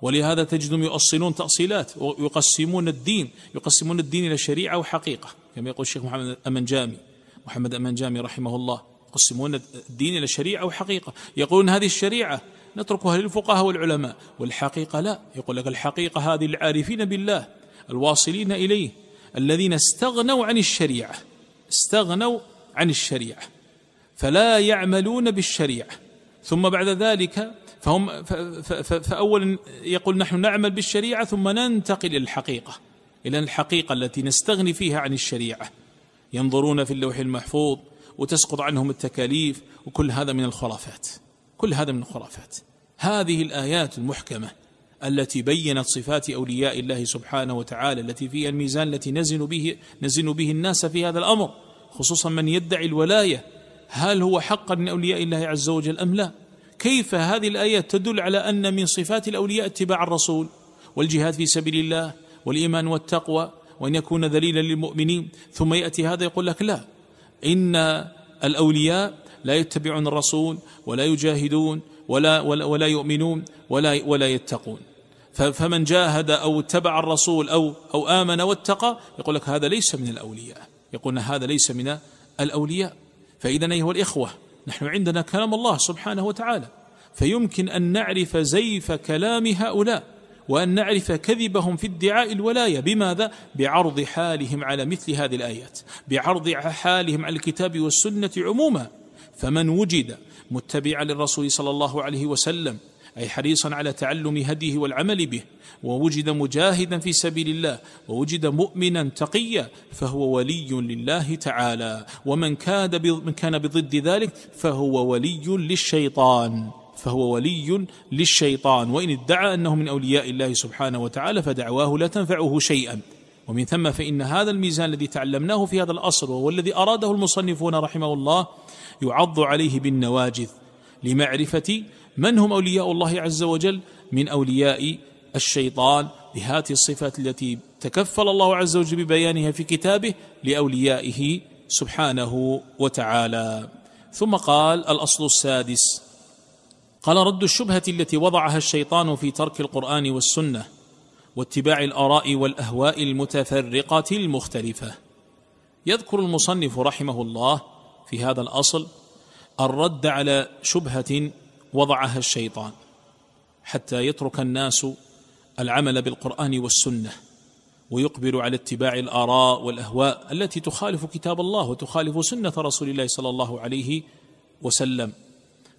ولهذا تجدهم يؤصلون تأصيلات ويقسمون الدين يقسمون الدين إلى شريعة وحقيقة كما يقول الشيخ محمد أمنجامي. محمد أمنجامي رحمه الله يقسمون الدين إلى شريعة وحقيقة. يقولون هذه الشريعة نتركها للفقهاء والعلماء. والحقيقة لا. يقول لك الحقيقة هذه العارفين بالله الواصلين إليه الذين استغنوا عن الشريعة. استغنوا عن الشريعة. فلا يعملون بالشريعة. ثم بعد ذلك فهم فأولا يقول نحن نعمل بالشريعة ثم ننتقل إلى الحقيقة. إلى الحقيقة التي نستغني فيها عن الشريعة. ينظرون في اللوح المحفوظ وتسقط عنهم التكاليف وكل هذا من الخرافات. كل هذا من الخرافات هذه الآيات المحكمة التي بينت صفات أولياء الله سبحانه وتعالى التي فيها الميزان التي نزن به نزن به الناس في هذا الأمر خصوصا من يدعي الولاية هل هو حقا من أولياء الله عز وجل أم لا؟ كيف هذه الآيات تدل على أن من صفات الأولياء اتباع الرسول والجهاد في سبيل الله والإيمان والتقوى وأن يكون ذليلا للمؤمنين؟ ثم يأتي هذا يقول لك لا إن الأولياء لا يتبعون الرسول ولا يجاهدون ولا, ولا, ولا يؤمنون ولا, ولا يتقون. فمن جاهد أو اتبع الرسول أو, أو آمن واتقى يقول لك هذا ليس من الأولياء. يقول هذا ليس من الأولياء. فإذا أيها الإخوة نحن عندنا كلام الله سبحانه وتعالى. فيمكن أن نعرف زيف كلام هؤلاء وأن نعرف كذبهم في ادعاء الولاية. بماذا؟ بعرض حالهم على مثل هذه الآيات. بعرض حالهم على الكتاب والسنة عموما. فمن وجد متبعا للرسول صلى الله عليه وسلم أي حريصا على تعلم هديه والعمل به ووجد مجاهدا في سبيل الله ووجد مؤمنا تقيا فهو ولي لله تعالى. ومن كاد من كان بضد ذلك فهو ولي للشيطان فهو ولي للشيطان. وإن ادعى أنه من أولياء الله سبحانه وتعالى فدعواه لا تنفعه شيئا. ومن ثم فإن هذا الميزان الذي تعلمناه في هذا الأصل وهو الذي أراده المصنفون رحمه الله يعض عليه بالنواجذ لمعرفة من هم أولياء الله عز وجل من أولياء الشيطان بهذه الصفات التي تكفل الله عز وجل ببيانها في كتابه لأوليائه سبحانه وتعالى. ثم قال الأصل السادس قال رد الشبهة التي وضعها الشيطان في ترك القرآن والسنة واتباع الآراء والأهواء المتفرقة المختلفة. يذكر المصنف رحمه الله في هذا الأصل الرد على شبهة وضعها الشيطان حتى يترك الناس العمل بالقرآن والسنة ويقبل على اتباع الآراء والأهواء التي تخالف كتاب الله وتخالف سنة رسول الله صلى الله عليه وسلم.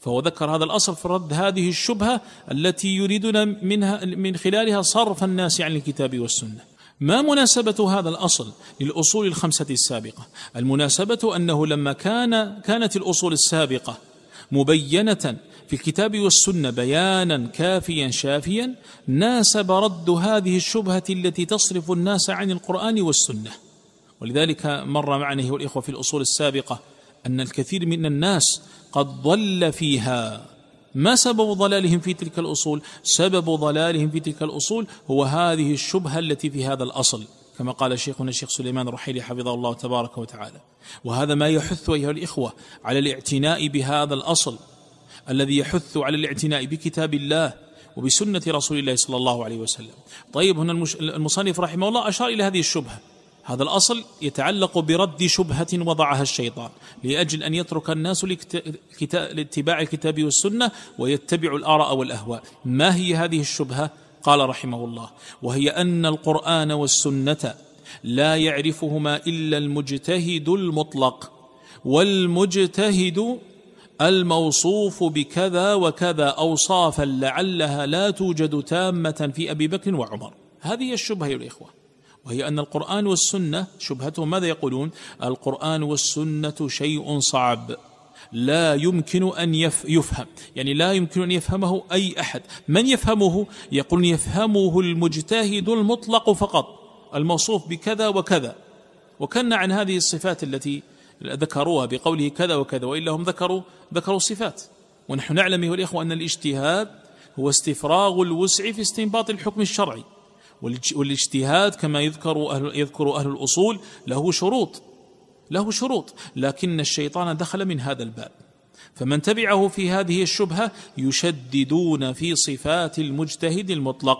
فهو ذكر هذا الأصل في رد هذه الشبهة التي يريدون منها من خلالها صرف الناس عن الكتاب والسنة. ما مناسبة هذا الأصل للأصول الخمسة السابقة؟ المناسبة أنه لما كان كانت الأصول السابقة مبينة في الكتاب والسنة بيانا كافيا شافيا ناسب رد هذه الشبهة التي تصرف الناس عن القرآن والسنة. ولذلك مر معنا والإخوة في الأصول السابقة أن الكثير من الناس قد ضل فيها. ما سبب ضلالهم في تلك الأصول؟ سبب ضلالهم في تلك الأصول هو هذه الشبهة التي في هذا الأصل كما قال شيخنا الشيخ سليمان الرحيلي حفظه الله تبارك وتعالى. وهذا ما يحث أيها الإخوة على الاعتناء بهذا الأصل الذي يحث على الاعتناء بكتاب الله وبسنة رسول الله صلى الله عليه وسلم. طيب هنا المصنف رحمه الله أشار إلى هذه الشبهة. هذا الأصل يتعلق برد شبهة وضعها الشيطان لأجل أن يترك الناس لاتباع الكتاب والسنة ويتبعوا الآراء والأهواء. ما هي هذه الشبهة؟ قال رحمه الله وهي أن القرآن والسنة لا يعرفهما إلا المجتهد المطلق والمجتهد الموصوف بكذا وكذا أوصافا لعلها لا توجد تامة في أبي بكر وعمر. هذه الشبهة يا الإخوة وهي أن القرآن والسنة شبهتهم ماذا يقولون؟ القرآن والسنة شيء صعب. لا يمكن أن يفهم. يعني لا يمكن أن يفهمه أي أحد. من يفهمه؟ يقول يفهمه المجتهد المطلق فقط. الموصوف بكذا وكذا. وكنا عن هذه الصفات التي ذكروها بقوله كذا وكذا وإلا هم ذكروا ذكروا صفات. ونحن نعلم أيها الإخوة أن الاجتهاد هو استفراغ الوسع في استنباط الحكم الشرعي. والاجتهاد كما يذكر أهل, يذكر أهل الأصول له شروط له شروط لكن الشيطان دخل من هذا الباب. فمن تبعه في هذه الشبهة يشددون في صفات المجتهد المطلق.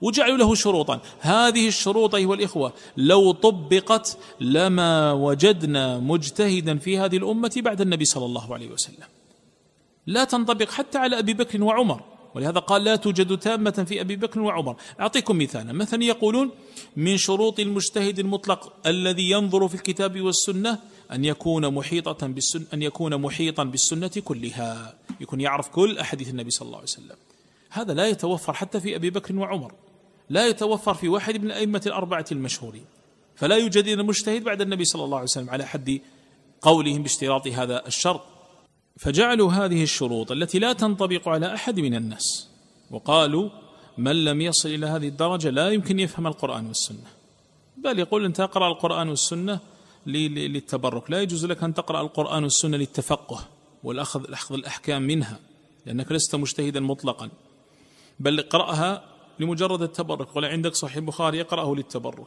وجعلوا له شروطا. هذه الشروط أيها الإخوة لو طبقت لما وجدنا مجتهدا في هذه الأمة بعد النبي صلى الله عليه وسلم. لا تنطبق حتى على أبي بكر وعمر. ولهذا قال لا توجد تامة في أبي بكر وعمر. أعطيكم مثالا. مثلا يقولون من شروط المجتهد المطلق الذي ينظر في الكتاب والسنة أن يكون محيطة بالسنة أن يكون محيطا بالسنة كلها. يكون يعرف كل أحاديث النبي صلى الله عليه وسلم. هذا لا يتوفر حتى في أبي بكر وعمر. لا يتوفر في واحد من الأئمة الأربعة المشهورين فلا يوجد مجتهد بعد النبي صلى الله عليه وسلم على حد قولهم باشتراط هذا الشرط. فجعلوا هذه الشروط التي لا تنطبق على أحد من الناس وقالوا من لم يصل إلى هذه الدرجة لا يمكن يفهم القرآن والسنة. بل يقول انت اقرا القرآن والسنة للتبرك لا يجوز لك أن تقرأ القرآن والسنة للتفقه والاخذ اخذ الأحكام منها لأنك لست مجتهدا مطلقا. بل اقرأها لمجرد التبرك ولا عندك صحيح البخاري اقرأه للتبرك.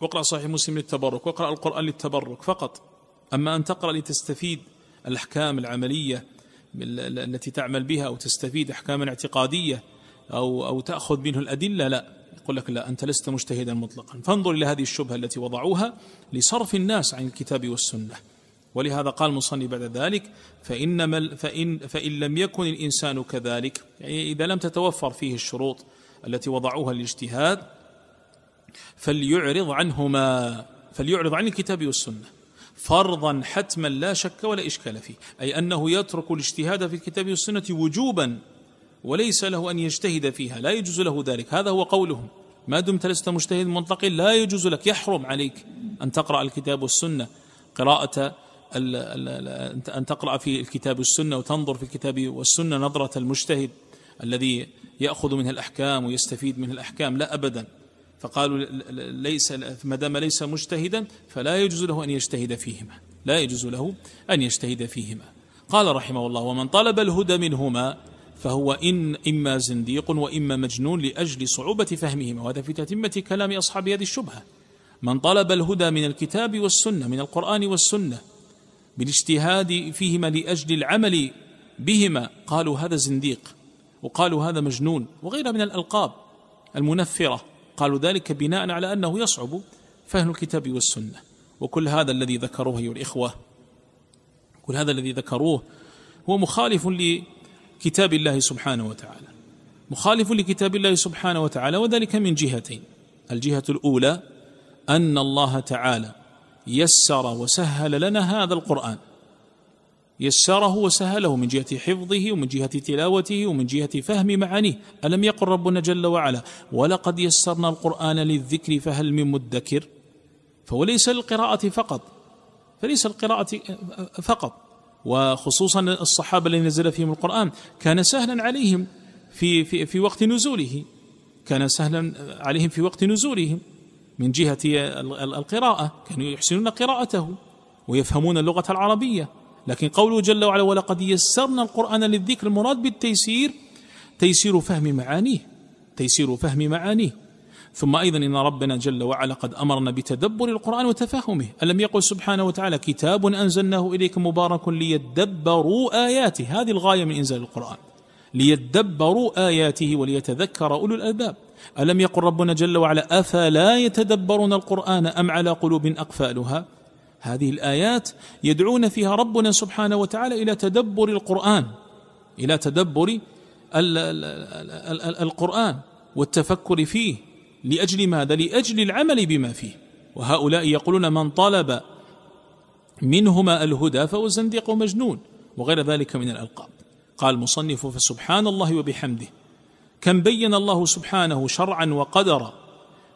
واقرأ صحيح مسلم للتبرك واقرأ القرآن للتبرك فقط. أما أن تقرأ لتستفيد الأحكام العملية التي تعمل بها أو تستفيد أحكاما اعتقادية أو, أو تأخذ منه الأدلة لا. يقول لك لا أنت لست مجتهدا مطلقا. فانظر إلى هذه الشبهة التي وضعوها لصرف الناس عن الكتاب والسنة. ولهذا قال المصنف بعد ذلك فإن, فإن, فإن لم يكن الإنسان كذلك يعني إذا لم تتوفر فيه الشروط التي وضعوها للاجتهاد فليعرض عنهما فليعرض عن الكتاب والسنة. فرضا حتما لا شك ولا إشكال فيه أي أنه يترك الاجتهاد في الكتاب والسنة وجوبا وليس له أن يجتهد فيها لا يجوز له ذلك هذا هو قولهم. ما دمت لست مجتهد منطق لا يجوز لك يحرم عليك أن تقرأ الكتاب والسنة قراءة أن تقرأ في الكتاب والسنة وتنظر في الكتاب والسنة نظرة المجتهد الذي يأخذ منها الأحكام ويستفيد منها الأحكام لا أبدا. فقالوا ليس ما دام ليس مجتهدا فلا يجوز له أن يجتهد فيهما. لا يجوز له أن يجتهد فيهما. قال رحمه الله ومن طلب الهدى منهما فهو إن إما زنديق وإما مجنون لأجل صعوبة فهمهما. وهذا في تتمة كلام أصحاب هذه الشبهة. من طلب الهدى من الكتاب والسنة من القرآن والسنة بالاجتهاد فيهما لأجل العمل بهما قالوا هذا زنديق وقالوا هذا مجنون وغيرها من الألقاب المنفرة. قالوا ذلك بناء على أنه يصعب فهم الكتاب والسنة. وكل هذا الذي ذكروه أيها الإخوة كل هذا الذي ذكروه هو مخالف لكتاب الله سبحانه وتعالى. مخالف لكتاب الله سبحانه وتعالى وذلك من جهتين. الجهة الأولى أن الله تعالى يسر وسهل لنا هذا القرآن. يسره وسهله من جهة حفظه ومن جهة تلاوته ومن جهة فهم معانيه. ألم يقل ربنا جل وعلا ولقد يسرنا القرآن للذكر فهل من مدكر؟ فهو ليس للقراءة فقط فليس القراءة فقط. وخصوصا الصحابة الذين نزل فيهم القرآن كان سهلا عليهم في, في, في وقت نزوله. كان سهلا عليهم في وقت نزولهم من جهة القراءة. كانوا يحسنون قراءته ويفهمون اللغة العربية. لكن قوله جل وعلا ولقد يسرنا القرآن للذكر المراد بالتيسير تيسير فهم معانيه تيسير فهم معانيه. ثم أيضا إن ربنا جل وعلا قد أمرنا بتدبر القرآن وتفهمه ألم يقل سبحانه وتعالى كتاب أنزلناه إليك مبارك ليدبروا آياته؟ هذه الغاية من إنزال القرآن. ليدبروا آياته وليتذكر أولو الألباب. ألم يقل ربنا جل وعلا أفلا يتدبرون القرآن أم على قلوب أقفالها؟ هذه الآيات يدعون فيها ربنا سبحانه وتعالى إلى تدبر القرآن إلى تدبر القرآن والتفكر فيه. لأجل ماذا؟ لأجل العمل بما فيه. وهؤلاء يقولون من طلب منهما الهدى فهو زنديق ومجنون وغير ذلك من الألقاب. قال المصنف فسبحان الله وبحمده كم بين الله سبحانه شرعا وقدرا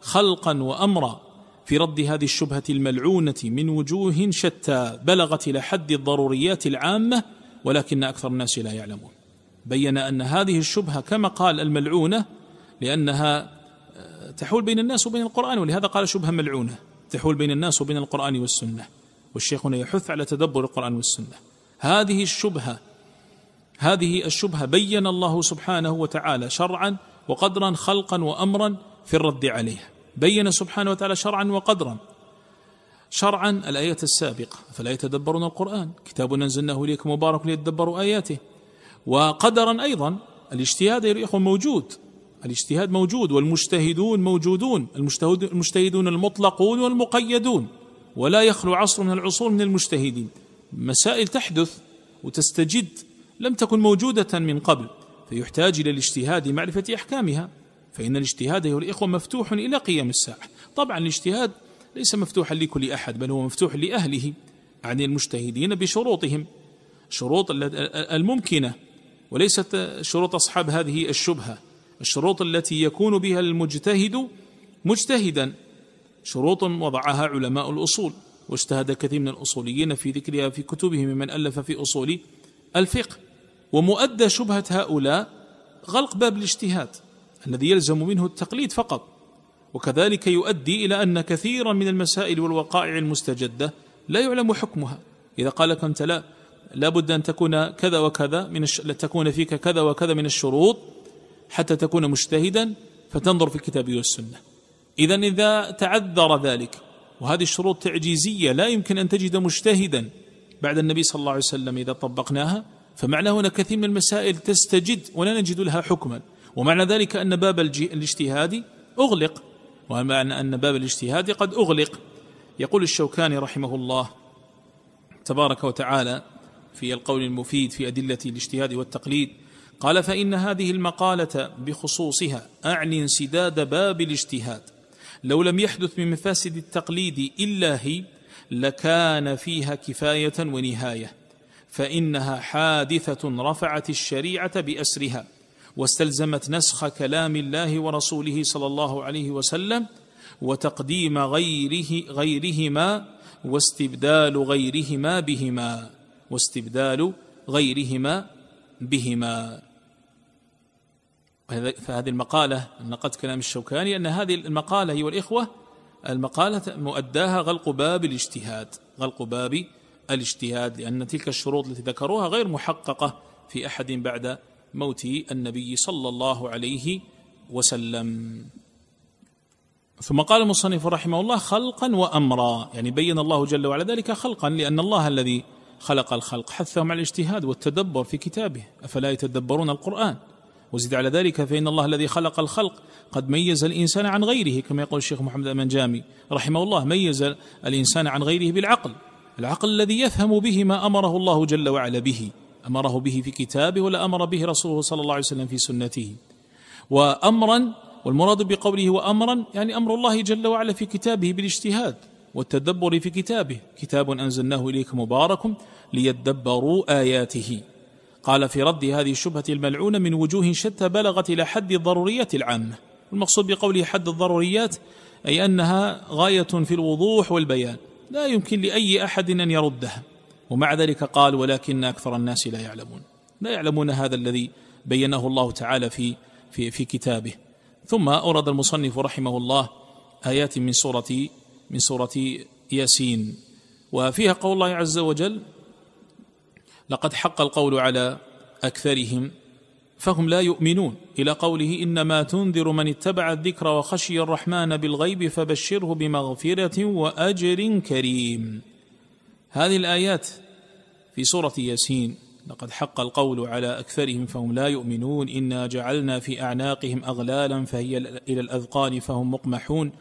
خلقا وأمرا في رد هذه الشبهة الملعونة من وجوه شتى بلغت إلى حد الضروريات العامة ولكن أكثر الناس لا يعلمون. بين أن هذه الشبهة كما قال الملعونة لأنها آه، تحول بين الناس وبين القرآن ولهذا قال شبهة ملعونة تحول بين الناس وبين القرآن والسنة. والشيخ هنا يحث على تدبر القرآن والسنة. هذه الشبهة هذه الشبهة بين الله سبحانه وتعالى شرعا وقدرا خلقا وأمرا في الرد عليها. بين سبحانه وتعالى شرعا وقدرا. شرعا الآية السابقة فلا يتدبرون القرآن. كتاب أنزلناه إليك مبارك ليتدبروا آياته. وقدرا أيضا الاجتهاد يا إخوة موجود. الاجتهاد موجود والمجتهدون موجودون. المجتهدون المطلقون والمقيدون. ولا يخلو عصر من العصور من المجتهدين. مسائل تحدث وتستجد لم تكن موجودة من قبل فيحتاج إلى الاجتهاد معرفة أحكامها. فإن الاجتهاد أيها الإخوة مفتوح إلى قيام الساعة. طبعا الاجتهاد ليس مفتوحا لكل أحد بل هو مفتوح لأهله عن المجتهدين بشروطهم. شروط الممكنة وليست شروط أصحاب هذه الشبهة. الشروط التي يكون بها المجتهد مجتهدا. شروط وضعها علماء الأصول واجتهد كثير من الأصوليين في ذكرها في كتبهم من ألف في أصول الفقه. ومؤدى شبهة هؤلاء غلق باب الاجتهاد. الذي يلزم منه التقليد فقط. وكذلك يؤدي إلى أن كثيرا من المسائل والوقائع المستجدة لا يعلم حكمها. إذا قال لك أنت لا لابد أن تكون كذا وكذا من الش... تكون فيك كذا وكذا من الشروط حتى تكون مجتهدا فتنظر في الكتاب والسنة. إذا إذا تعذر ذلك وهذه الشروط تعجيزية لا يمكن أن تجد مجتهدا بعد النبي صلى الله عليه وسلم إذا طبقناها فمعنى هنا كثير من المسائل تستجد ولا نجد لها حكما. ومعنى ذلك أن باب الاجتهاد أغلق ومعنى أن باب الاجتهاد قد أغلق. يقول الشوكاني رحمه الله تبارك وتعالى في القول المفيد في أدلة الاجتهاد والتقليد قال فإن هذه المقالة بخصوصها أعني انسداد باب الاجتهاد. لو لم يحدث من مفاسد التقليد إلا هي لكان فيها كفاية ونهاية فإنها حادثة رفعت الشريعة بأسرها. واستلزمت نسخ كلام الله ورسوله صلى الله عليه وسلم وتقديم غيره غيرهما واستبدال غيرهما بهما. واستبدال غيرهما بهما. فهذه المقالة نقد كلام الشوكاني أن هذه المقالة أيها الإخوة المقالة مؤداها غلق باب الاجتهاد غلق باب الاجتهاد لأن تلك الشروط التي ذكروها غير محققة في أحد بعد موت النبي صلى الله عليه وسلم. ثم قال المصنف رحمه الله خلقا وأمرا يعني بين الله جل وعلا ذلك خلقا لأن الله الذي خلق الخلق حثهم على الاجتهاد والتدبر في كتابه. أفلا يتدبرون القرآن؟ وزد على ذلك فإن الله الذي خلق الخلق قد ميز الإنسان عن غيره كما يقول الشيخ محمد المنجامي رحمه الله ميز الإنسان عن غيره بالعقل. العقل الذي يفهم به ما أمره الله جل وعلا به. أمره به في كتابه ولا أمر به رسوله صلى الله عليه وسلم في سنته. وأمرا والمراد بقوله وأمرا يعني أمر الله جل وعلا في كتابه بالاجتهاد والتدبر في كتابه. كتاب أنزلناه إليك مبارك ليدبروا آياته. قال في رد هذه الشبهة الملعونة من وجوه شتى بلغت إلى حد الضروريات العامة المقصود بقوله حد الضروريات أي أنها غاية في الوضوح والبيان. لا يمكن لأي أحد أن يردها ومع ذلك قال ولكن أكثر الناس لا يعلمون. لا يعلمون هذا الذي بينه الله تعالى في في في كتابه. ثم أورد المصنف رحمه الله آيات من سورة من سورة ياسين. وفيها قول الله عز وجل لقد حق القول على أكثرهم فهم لا يؤمنون إلى قوله إنما تنذر من اتبع الذكر وخشي الرحمن بالغيب فبشره بمغفرة وأجر كريم هذه الآيات في سورة ياسين. لقد حق القول على أكثرهم فهم لا يؤمنون. إنا جعلنا في أعناقهم أغلالا فهي إلى الأذقان فهم مقمحون.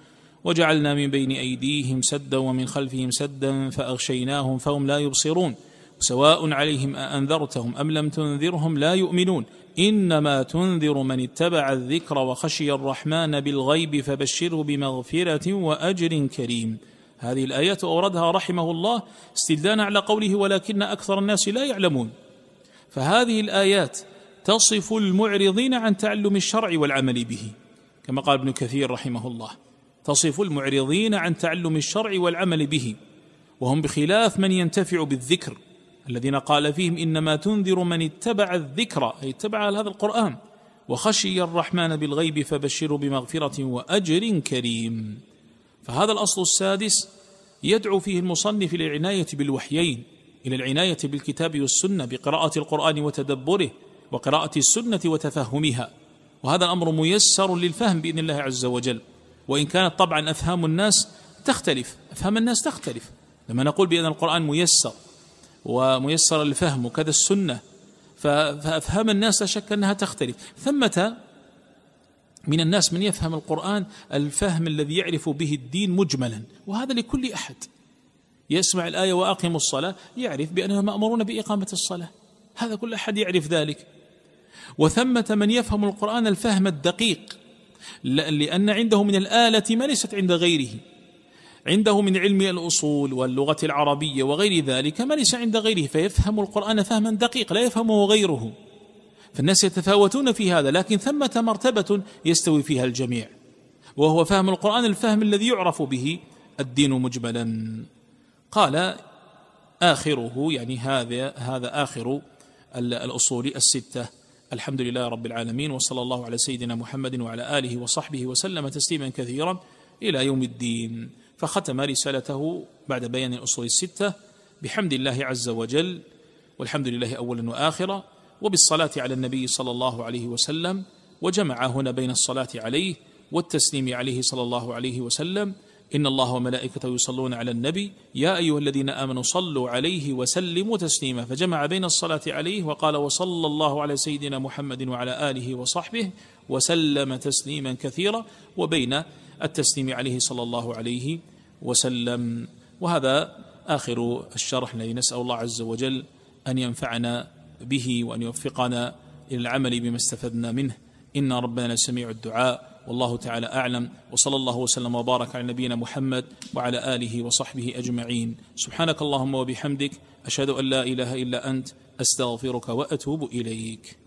وجعلنا من بين أيديهم سدا ومن خلفهم سدا فأغشيناهم فهم لا يبصرون. سواء عليهم أأنذرتهم أم لم تنذرهم لا يؤمنون. إنما تنذر من اتبع الذكر وخشي الرحمن بالغيب فبشره بمغفرة وأجر كريم. هذه الآيات أوردها رحمه الله استدلانا على قوله ولكن أكثر الناس لا يعلمون. فهذه الآيات تصف المعرضين عن تعلم الشرع والعمل به. كما قال ابن كثير رحمه الله تصف المعرضين عن تعلم الشرع والعمل به. وهم بخلاف من ينتفع بالذكر الذين قال فيهم إنما تنذر من اتبع الذكر أي اتبع هذا القرآن وخشي الرحمن بالغيب فبشره بمغفرة وأجر كريم. فهذا الأصل السادس يدعو فيه المصنف إلى العناية بالوحيين إلى العناية بالكتاب والسنة بقراءة القرآن وتدبره وقراءة السنة وتفهمها. وهذا الأمر ميسر للفهم بإذن الله عز وجل. وإن كانت طبعا أفهام الناس تختلف أفهام الناس تختلف. لما نقول بأن القرآن ميسر وميسر الفهم وكذا السنة فأفهام الناس لا شك أنها تختلف. ثمة من الناس من يفهم القرآن الفهم الذي يعرف به الدين مجملا وهذا لكل أحد. يسمع الآية واقيموا الصلاة يعرف بأنهم مامورون بإقامة الصلاة. هذا كل أحد يعرف ذلك. وثمة من يفهم القرآن الفهم الدقيق لأن عنده من الآلة ما ليست عند غيره. عنده من علم الأصول واللغة العربية وغير ذلك ما ليس عند غيره فيفهم القرآن فهما دقيق لا يفهمه غيره. فالناس يتفاوتون في هذا لكن ثمة مرتبة يستوي فيها الجميع. وهو فهم القرآن الفهم الذي يعرف به الدين مجملا. قال آخره يعني هذا هذا آخر الأصول الستة. الحمد لله رب العالمين وصلى الله على سيدنا محمد وعلى آله وصحبه وسلم تسليما كثيرا إلى يوم الدين. فختم رسالته بعد بيان الأصول الستة بحمد الله عز وجل والحمد لله أولا وآخرا. وبالصلاة على النبي صلى الله عليه وسلم وجمع هنا بين الصلاة عليه والتسليم عليه صلى الله عليه وسلم. إن الله وملائكته يصلون على النبي يا أيها الذين آمنوا صلوا عليه وسلموا تسليما. فجمع بين الصلاة عليه وقال وصلى الله على سيدنا محمد وعلى آله وصحبه وسلم تسليما كثيرا وبين التسليم عليه صلى الله عليه وسلم. وهذا آخر الشرح الذي نسأل الله عز وجل أن ينفعنا به وأن يوفقنا إلى العمل بما استفدنا منه. إن ربنا سميع الدعاء. والله تعالى أعلم. وصلى الله وسلم وبارك على نبينا محمد وعلى آله وصحبه أجمعين. سبحانك اللهم وبحمدك. أشهد أن لا إله إلا أنت. أستغفرك وأتوب إليك.